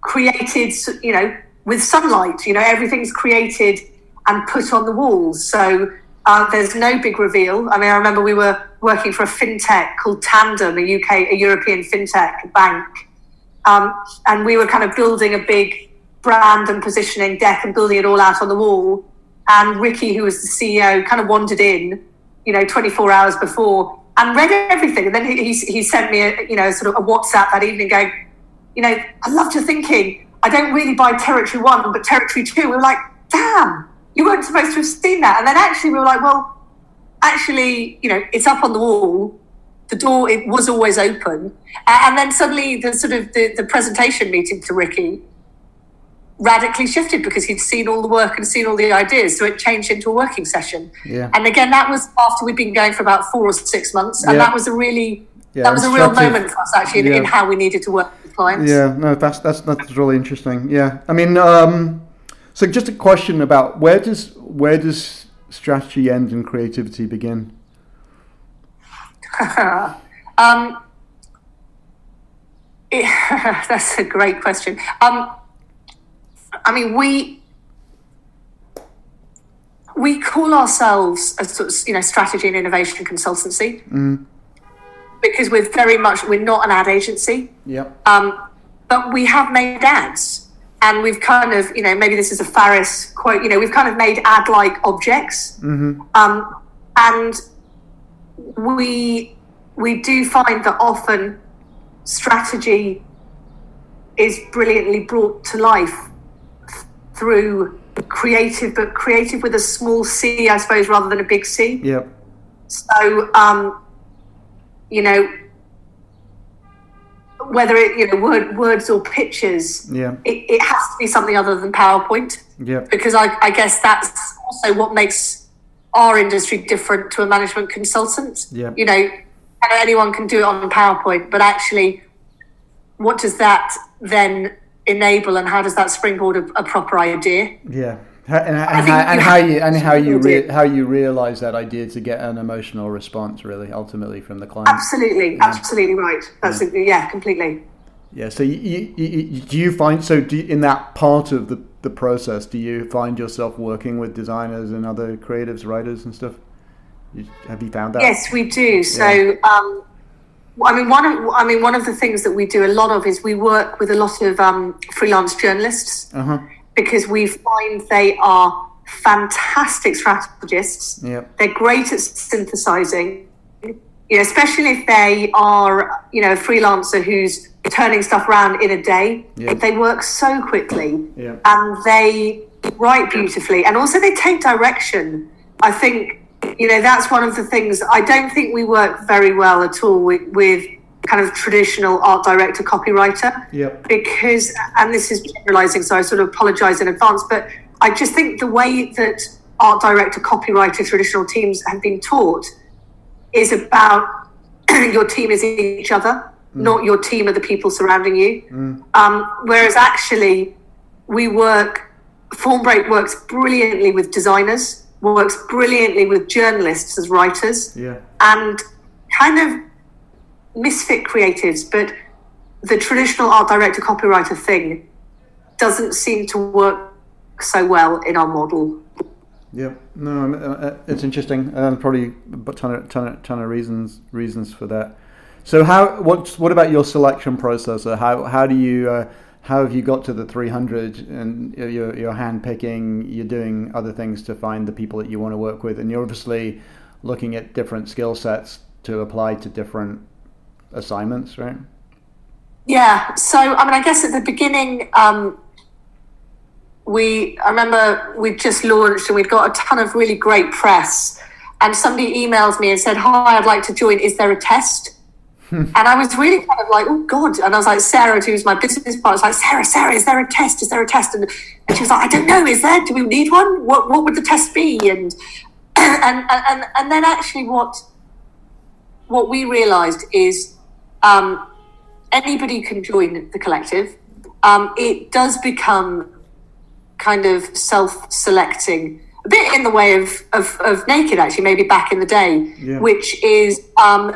created, you know, with sunlight. You know, everything's created and put on the walls. So uh, there's no big reveal. I mean, I remember we were working for a fintech called Tandem, a UK, a European fintech bank. Um, and we were kind of building a big brand and positioning deck and building it all out on the wall and Ricky, who was the CEO, kind of wandered in, you know, 24 hours before and read everything. And then he, he sent me, a, you know, sort of a WhatsApp that evening going, you know, I loved your thinking. I don't really buy Territory One, but Territory Two. We were like, damn, you weren't supposed to have seen that. And then actually we were like, well, actually, you know, it's up on the wall. The door it was always open, and then suddenly the sort of the, the presentation meeting to Ricky radically shifted because he'd seen all the work and seen all the ideas. So it changed into a working session. Yeah. And again, that was after we'd been going for about four or six months. And yeah. that was a really, yeah, that was a real moment for us actually in, in, how we needed to work with clients. Yeah, no, that's that's that's really interesting. Yeah, I mean, um, so just a question about where does where does strategy end and creativity begin? um, it, that's a great question. Um, I mean, we we call ourselves a sort of, you know strategy and innovation consultancy because we're very much we're not an ad agency. Yep. Um, but we have made ads, and we've kind of, you know, maybe this is a Faris quote. You know, we've kind of made ad-like objects, um, and we we do find that often strategy is brilliantly brought to life through creative, but creative with a small c, I suppose, rather than a big C. Yep. So, um, you know, whether it you know word, words or pictures, Yeah. it, it has to be something other than PowerPoint yeah because I, I guess that's also what makes our industry different to a management consultant. Yeah. You know, anyone can do it on PowerPoint, but actually, what does that then enable, and how does that springboard a, a proper idea? Yeah. And, and, how, and you how you and how you re- how you realize that idea to get an emotional response, really, ultimately from the client. Absolutely, absolutely right. That's yeah, yeah completely. Yeah. So you, you, you, do you find so do in that part of the, the process, do you find yourself working with designers and other creatives, writers, and stuff? You, have you found that? Yes, we do. So, um, I mean, one of I mean, one of the things that we do a lot of is we work with a lot of um, freelance journalists Uh huh. Because we find they are fantastic strategists. Yep. They're great at synthesizing. You know, especially if they are, you know, a freelancer who's turning stuff around in a day. Yeah. They work so quickly Yeah. and they write beautifully and also they take direction i think you know that's one of the things i don't think we work very well at all with, with kind of traditional art director copywriter Yep. because and this is generalizing so i sort of apologize in advance but i just think the way that art director copywriter traditional teams have been taught is about your team is each other not your team are the people surrounding you um, whereas actually we work Fawnbrake works brilliantly with designers, works brilliantly with journalists as writers, Yeah. and kind of misfit creatives. But the traditional art director copywriter thing doesn't seem to work so well in our model. Yeah, No, uh, uh, it's interesting, and probably a ton of, ton of, ton of reasons reasons for that. So, how what what about your selection process? Or how how do you uh, how have you got to the 300 and you're, you're hand picking, you're doing other things to find the people that you want to work with, and you're obviously looking at different skill sets to apply to different assignments, right? Yeah. So, I mean, I guess at the beginning, um, we, I remember we'd just launched and we'd got a ton of really great press. And somebody emailed me and said, Hi, I'd like to join. Is there a test? and I was really kind of like, Oh, God. And I was like, Sarah, who's my business partner, I was like, Sarah, Sarah, is there a test? Is there a test? And, and she was like, I don't know. Is there? Do we need one? What, what would the test be? And, And, and, and, and then actually, what, what we realized is, um, anybody can join the collective. Um, it does become kind of self-selecting, a bit in the way of, of, of Naked, actually, maybe back in the day, Yeah. which is, um,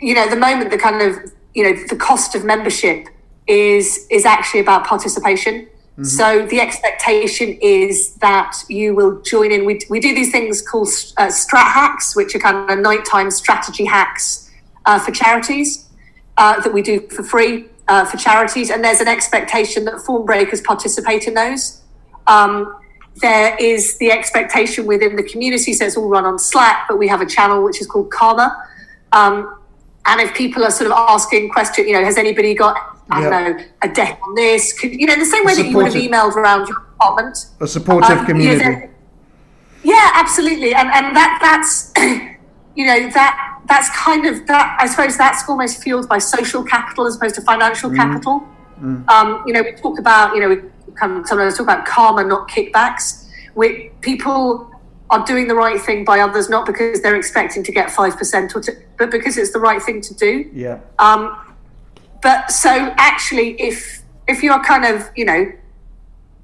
you know, the moment the kind of, you know, the cost of membership is is actually about participation. So the expectation is that you will join in. We, we do these things called uh, strat hacks, which are kind of nighttime strategy hacks uh, for charities uh, that we do for free uh, for charities. And there's an expectation that Fawnbrakers participate in those. Um, there is the expectation within the community, so it's all run on Slack, but we have a channel which is called Karma. Um, and if people are sort of asking questions, you know, has anybody got, I don't know, a deck on this? Could, you know, the same way that you would have emailed around your department. A supportive Um, you know, community. yeah, absolutely, and and that that's you know that that's kind of that. I suppose that's almost fueled by social capital as opposed to financial capital. Um, you know, we talk about you know we come sometimes talk about karma, not kickbacks. We people are doing the right thing by others not because they're expecting to get five percent or to, but because it's the right thing to do. yeah. Um, but so actually, if if you're kind of you know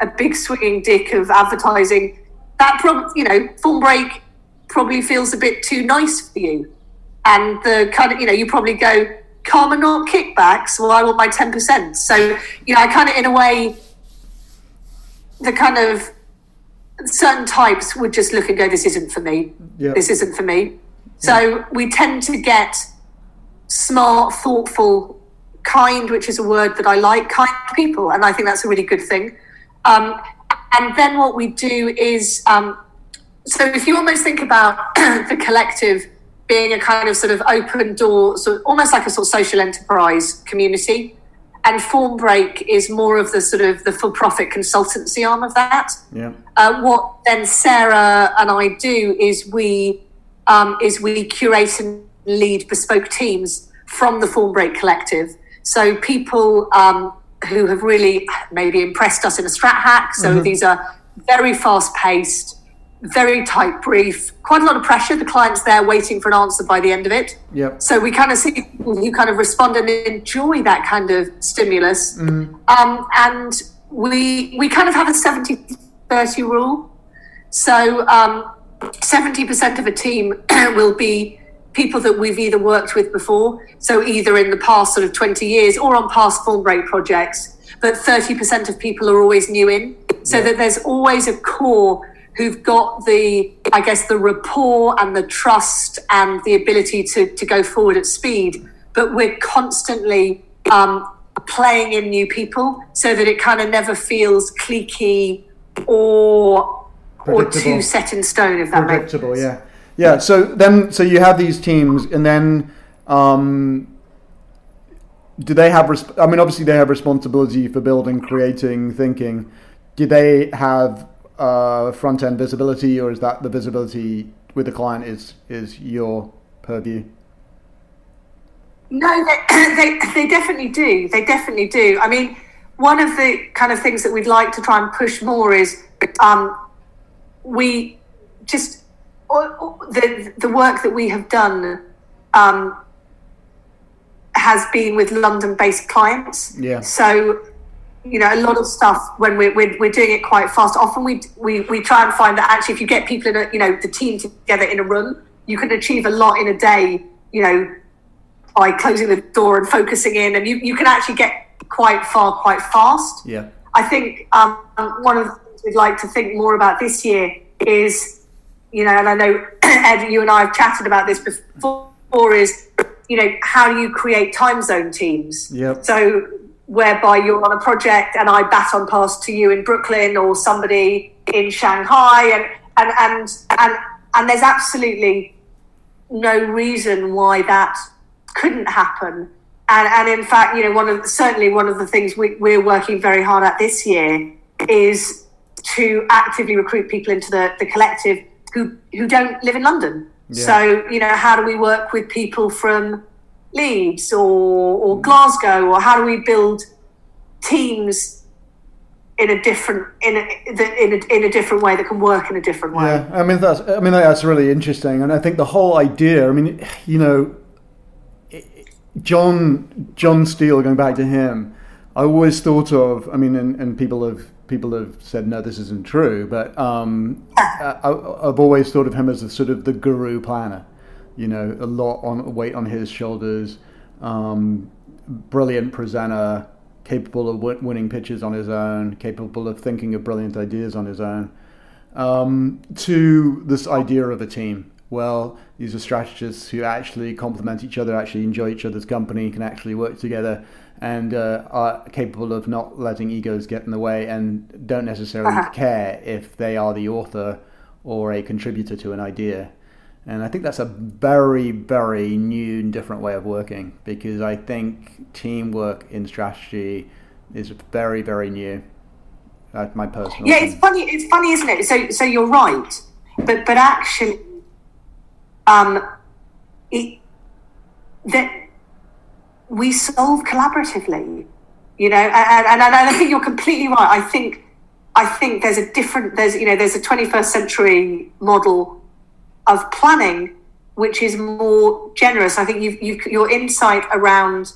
a big swinging dick of advertising, that you know Fawnbrake probably feels a bit too nice for you, and the kind of you know you probably go karma not kickbacks. Well, I want my ten percent. So you know, I kind of in a way the kind of certain types would just look and go, "This isn't for me. Yeah. This isn't for me." So we tend to get smart, thoughtful, kind, which is a word that I like, kind people, and I think that's a really good thing. Um, and then what we do is, um, so if you almost think about the collective being a kind of sort of open door, sort of almost like a sort of social enterprise community, and Fawnbrake is more of the sort of the for-profit consultancy arm of that. Yeah. Uh, what then Sarah and I do is we um, is we curate and lead bespoke teams from the Fawnbrake Collective. So people um, who have really maybe impressed us in a strat hack. So these are very fast paced, very tight brief, quite a lot of pressure. The client's there waiting for an answer by the end of it. Yep. So we kind of see people who kind of respond and enjoy that kind of stimulus. Um, and we we kind of have a 70 30 rule. So um, 70% of a team will be people that we've either worked with before, so either in the past sort of 20 years or on past Fawnbrake projects, but 30% of people are always new in. So that there's always a core who've got the, I guess, the rapport and the trust and the ability to, to go forward at speed. But we're constantly um, playing in new people so that it kind of never feels cliquey or or too set in stone, if that makes predictable yeah. Yeah so then so you have these teams and then um do they have resp- i mean obviously they have responsibility for building creating thinking. Do they have uh front end visibility or is that the visibility with the client is is your purview No, they, they, they definitely do. They definitely do. I mean, one of the kind of things that we'd like to try and push more is um, we just or- or the the work that we have done um, has been with London-based clients. Yeah. So you know, a lot of stuff when we're, we're, we're doing it quite fast. Often we, we we try and find that actually, if you get people in a you know the team together in a room, you can achieve a lot in a day. You know, by closing the door and focusing in, and you, you can actually get quite far quite fast. yeah I think um, one of the things we'd like to think more about this year is, you know, and I know Ed, you and I have chatted about this before, is, you know, how do you create time zone teams? Yep. So whereby you're on a project and I baton pass to you in Brooklyn or somebody in Shanghai, and and and and, and there's absolutely no reason why that couldn't happen. And, and in fact, you know, one of certainly one of the things we, we're working very hard at this year is to actively recruit people into the, the collective who who don't live in London. Yeah. So you know, how do we work with people from Leeds or or Glasgow, or how do we build teams in a different in a, in a, in a different way that can work in a different way? Yeah, I mean that's I mean that's really interesting, and I think the whole idea. I mean, you know, Jon Jon Steel. Going back to him, I always thought of. I mean, and, and people have people have said no, this isn't true, but um, I, I've always thought of him as a sort of the guru planner. You know, a lot on weight on his shoulders. Um, brilliant presenter, capable of w- winning pitches on his own, capable of thinking of brilliant ideas on his own um, to this idea of a team. Well, these are strategists who actually complement each other, actually enjoy each other's company, can actually work together, and uh, are capable of not letting egos get in the way and don't necessarily Uh-huh. care if they are the author or a contributor to an idea. And I think that's a very, very new and different way of working because I think teamwork in strategy is very, very new. That's my personal. Yeah, opinion. it's funny. It's funny, isn't it? So, so you're right, but but actually, um, it, that we solve collaboratively, you know, and, and, and I think you're completely right. I think I think there's a different there's you know there's a 21st century model of planning which is more generous. I think you've, you've your insight around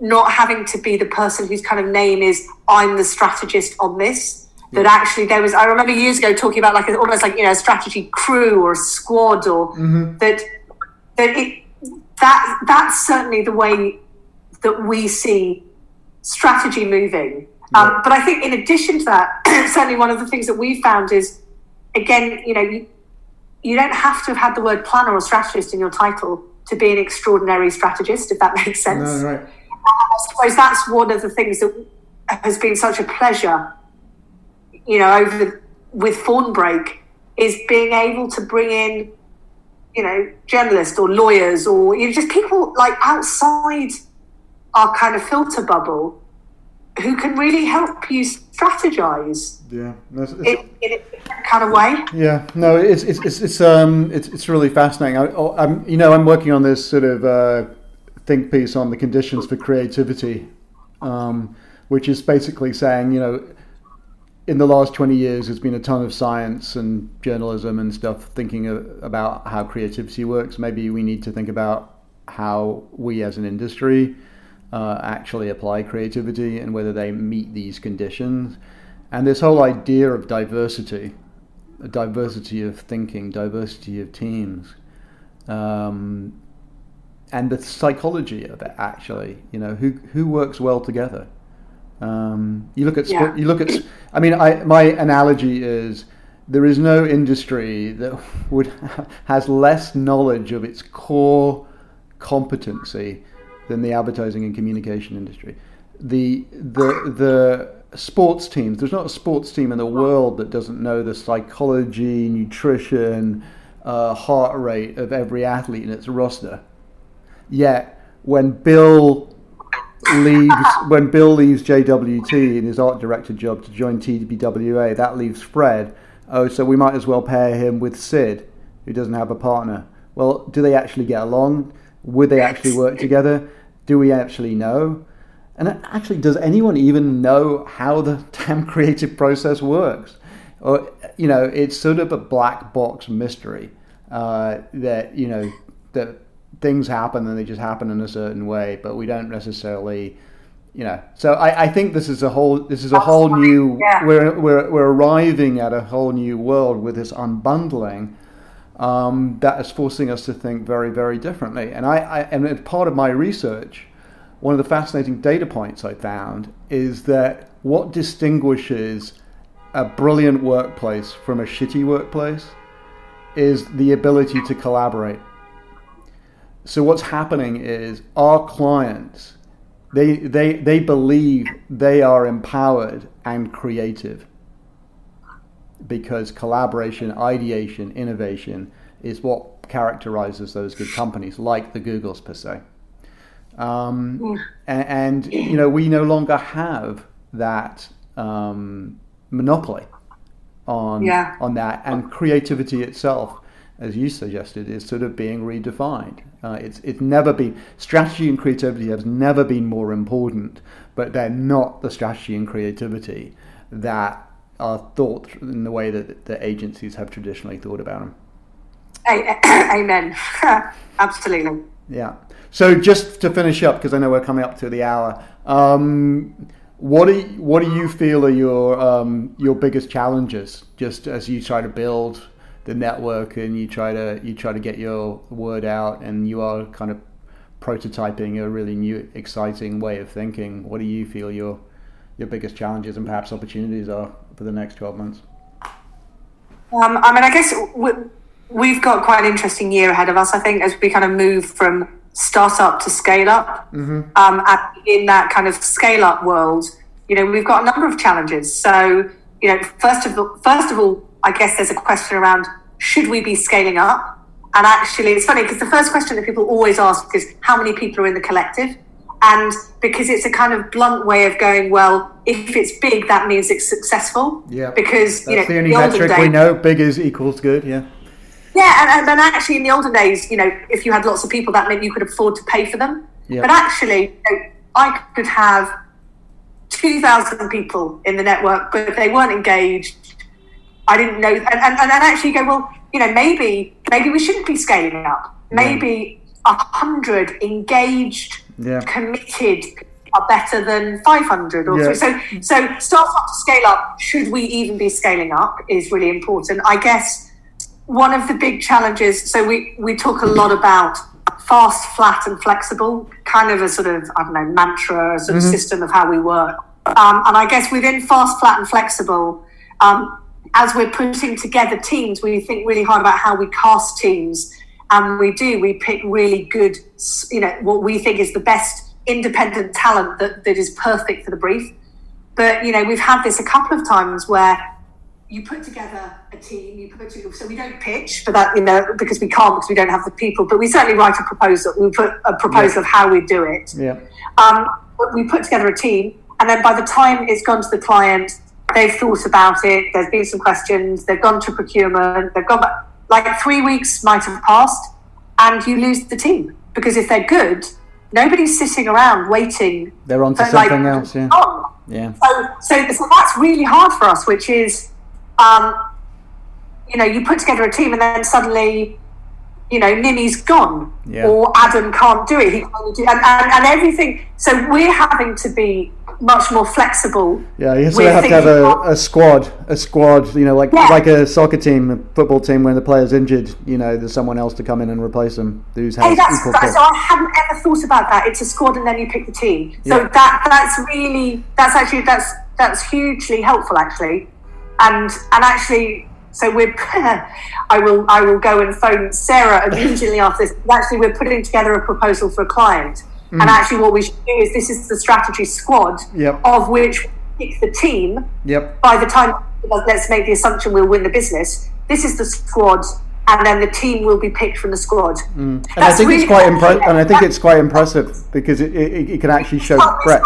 not having to be the person whose kind of name is I'm the strategist on this. That actually there was I remember years ago talking about like almost like you know a strategy crew or a squad or that that it that that's certainly the way that we see strategy moving. Um, but I think in addition to that, certainly one of the things that we found is again, you know, you, you don't have to have had the word planner or strategist in your title to be an extraordinary strategist, if that makes sense. No, right. Uh, I suppose that's one of the things that has been such a pleasure, you know, over the, with Fawnbrake is being able to bring in, you know, journalists or lawyers or you know, just people like outside our kind of filter bubble who can really help you strategize Yeah. No, it's- it's- in, in a kind of way. Yeah, no, it's it's it's it's um it's it's really fascinating. I, oh, I'm you know I'm working on this sort of uh, think piece on the conditions for creativity, um, which is basically saying you know in the last 20 years there's been a ton of science and journalism and stuff thinking about how creativity works. Maybe we need to think about how we as an industry uh, actually apply creativity and whether they meet these conditions. And this whole idea of diversity, a diversity of thinking, diversity of teams, um, and the psychology of it actually, you know, who who works well together. Um, you look at Yeah. you look at. I mean, I, my analogy is there is no industry that would has less knowledge of its core competency than the advertising and communication industry. The the the sports teams. There's not a sports team in the world that doesn't know the psychology, nutrition, uh, heart rate of every athlete in its roster. Yet when Bill leaves when Bill leaves JWT in his art director job to join TBWA, that leaves Fred. Oh, so we might as well pair him with Sid, who doesn't have a partner. Well, do they actually get along? Would they actually work together? Do we actually know? And actually, does anyone even know how the damn creative process works? Or you know, it's sort of a black box mystery uh, that you know that things happen and they just happen in a certain way, but we don't necessarily, you know. So I, I think this is a whole this is a whole new Yeah. we're, we're we're arriving at a whole new world with this unbundling um, that is forcing us to think very very differently. And I, I and as part of my research, one of the fascinating data points I found is that what distinguishes a brilliant workplace from a shitty workplace is the ability to collaborate. So what's happening is our clients they they they believe they are empowered and creative because collaboration, ideation, innovation is what characterizes those good companies, like the Googles per se. Um, and, and you know we no longer have that um, monopoly on Yeah. on that, and creativity itself, as you suggested, is sort of being redefined. Uh, it's it's never been strategy and creativity has never been more important, but they're not the strategy and creativity that are thought in the way that the agencies have traditionally thought about them. Amen. Absolutely. Yeah. So just to finish up, because I know we're coming up to the hour, um, what do you, what do you feel are your um, your biggest challenges? Just as you try to build the network and you try to you try to get your word out, and you are kind of prototyping a really new, exciting way of thinking. What do you feel your your biggest challenges and perhaps opportunities are for the next twelve months? Um, I mean, I guess we, we've got quite an interesting year ahead of us. I think as we kind of move from startup to scale up, um, and in that kind of scale up world, you know, we've got a number of challenges. So, you know, first of all, first of all, I guess there's a question around should we be scaling up? And actually, it's funny because the first question that people always ask is how many people are in the collective. And because it's a kind of blunt way of going, well, if it's big, that means it's successful. Yeah. Because you know, That's the only olden metric days- we know. Big is equals good. Yeah. yeah, and, and then actually in the olden days, you know, if you had lots of people, that meant you could afford to pay for them. Yeah. But actually, you know, I could have 2,000 people in the network, but they weren't engaged. I didn't know. And, and, and actually go, well, you know, maybe maybe we shouldn't be scaling up. Maybe a hundred engaged, Yeah. committed are better than 500 or Yeah. so. So start up to scale up. Should we even be scaling up? Is really important. I guess one of the big challenges. So we we talk a lot about fast, flat, and flexible, kind of a sort of I don't know mantra, a sort of system of how we work. Um, and I guess within fast, flat, and flexible, um, as we're putting together teams, we think really hard about how we cast teams, and we do. We pick really good, you know, what we think is the best independent talent that, that is perfect for the brief. But you know, we've had this a couple of times where you put together a team, you put together, so we don't pitch for that, you know, because we can't because we don't have the people, but we certainly write a proposal. We put a proposal of how we do it. Yeah. Um, but we put together a team, and then by the time it's gone to the client, they've thought about it. There's been some questions. They've gone to procurement. They've gone back. Like three weeks might have passed, and you lose the team because if they're good, nobody's sitting around waiting. They're on to for, like, something else. Yeah. on. Yeah. So, so, so that's really hard for us, which is, um, you know, you put together a team and then suddenly, you know, Nini's gone Yeah. or Adam can't do it. He can only do, and, and, and everything. So we're having to be much more flexible. Yeah, you sort of have to have a, a squad, a squad. You know, like Yeah. like a soccer team, a football team. When the player's injured, you know, there's someone else to come in and replace them. Who's Hey, that's, equal that, so I hadn't ever thought about that. It's a squad, and then you pick the team. So Yeah. that that's really that's actually that's that's hugely helpful, actually. And and actually, so we're I will I will go and phone Sarah immediately after this. Actually, we're putting together a proposal for a client, Mm. and actually, what we should do is this is the strategy squad Yep. of which we pick the team. Yep. by the time let's make the assumption we'll win the business this is the squad and then the team will be picked from the squad. Mm. And I think it's quite impre- and I think it's quite impressive because it, it, it can actually show breadth.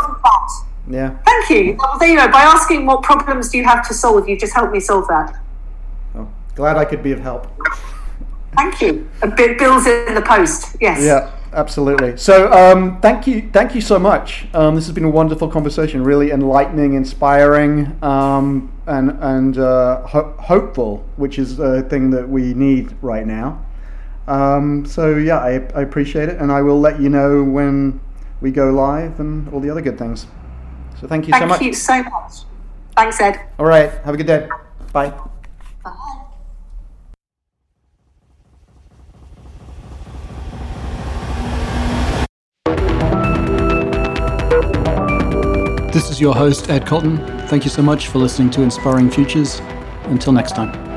Yeah. thank you. Well, there you go. By asking what problems do you have to solve you just helped me solve that. Oh, glad I could be of help. thank you. A bit bills in the post. Yes. Yeah, absolutely. So, um, thank you, thank you so much. Um, this has been a wonderful conversation, really enlightening, inspiring, um, and and uh, ho- hopeful, which is a thing that we need right now. Um, so, yeah, I, I appreciate it, and I will let you know when we go live and all the other good things. So, thank you so much. thank you so much thanks ed All right, have a good day. Bye. Your host, Ed Cotton. Thank you so much for listening to Inspiring Futures. Until next time.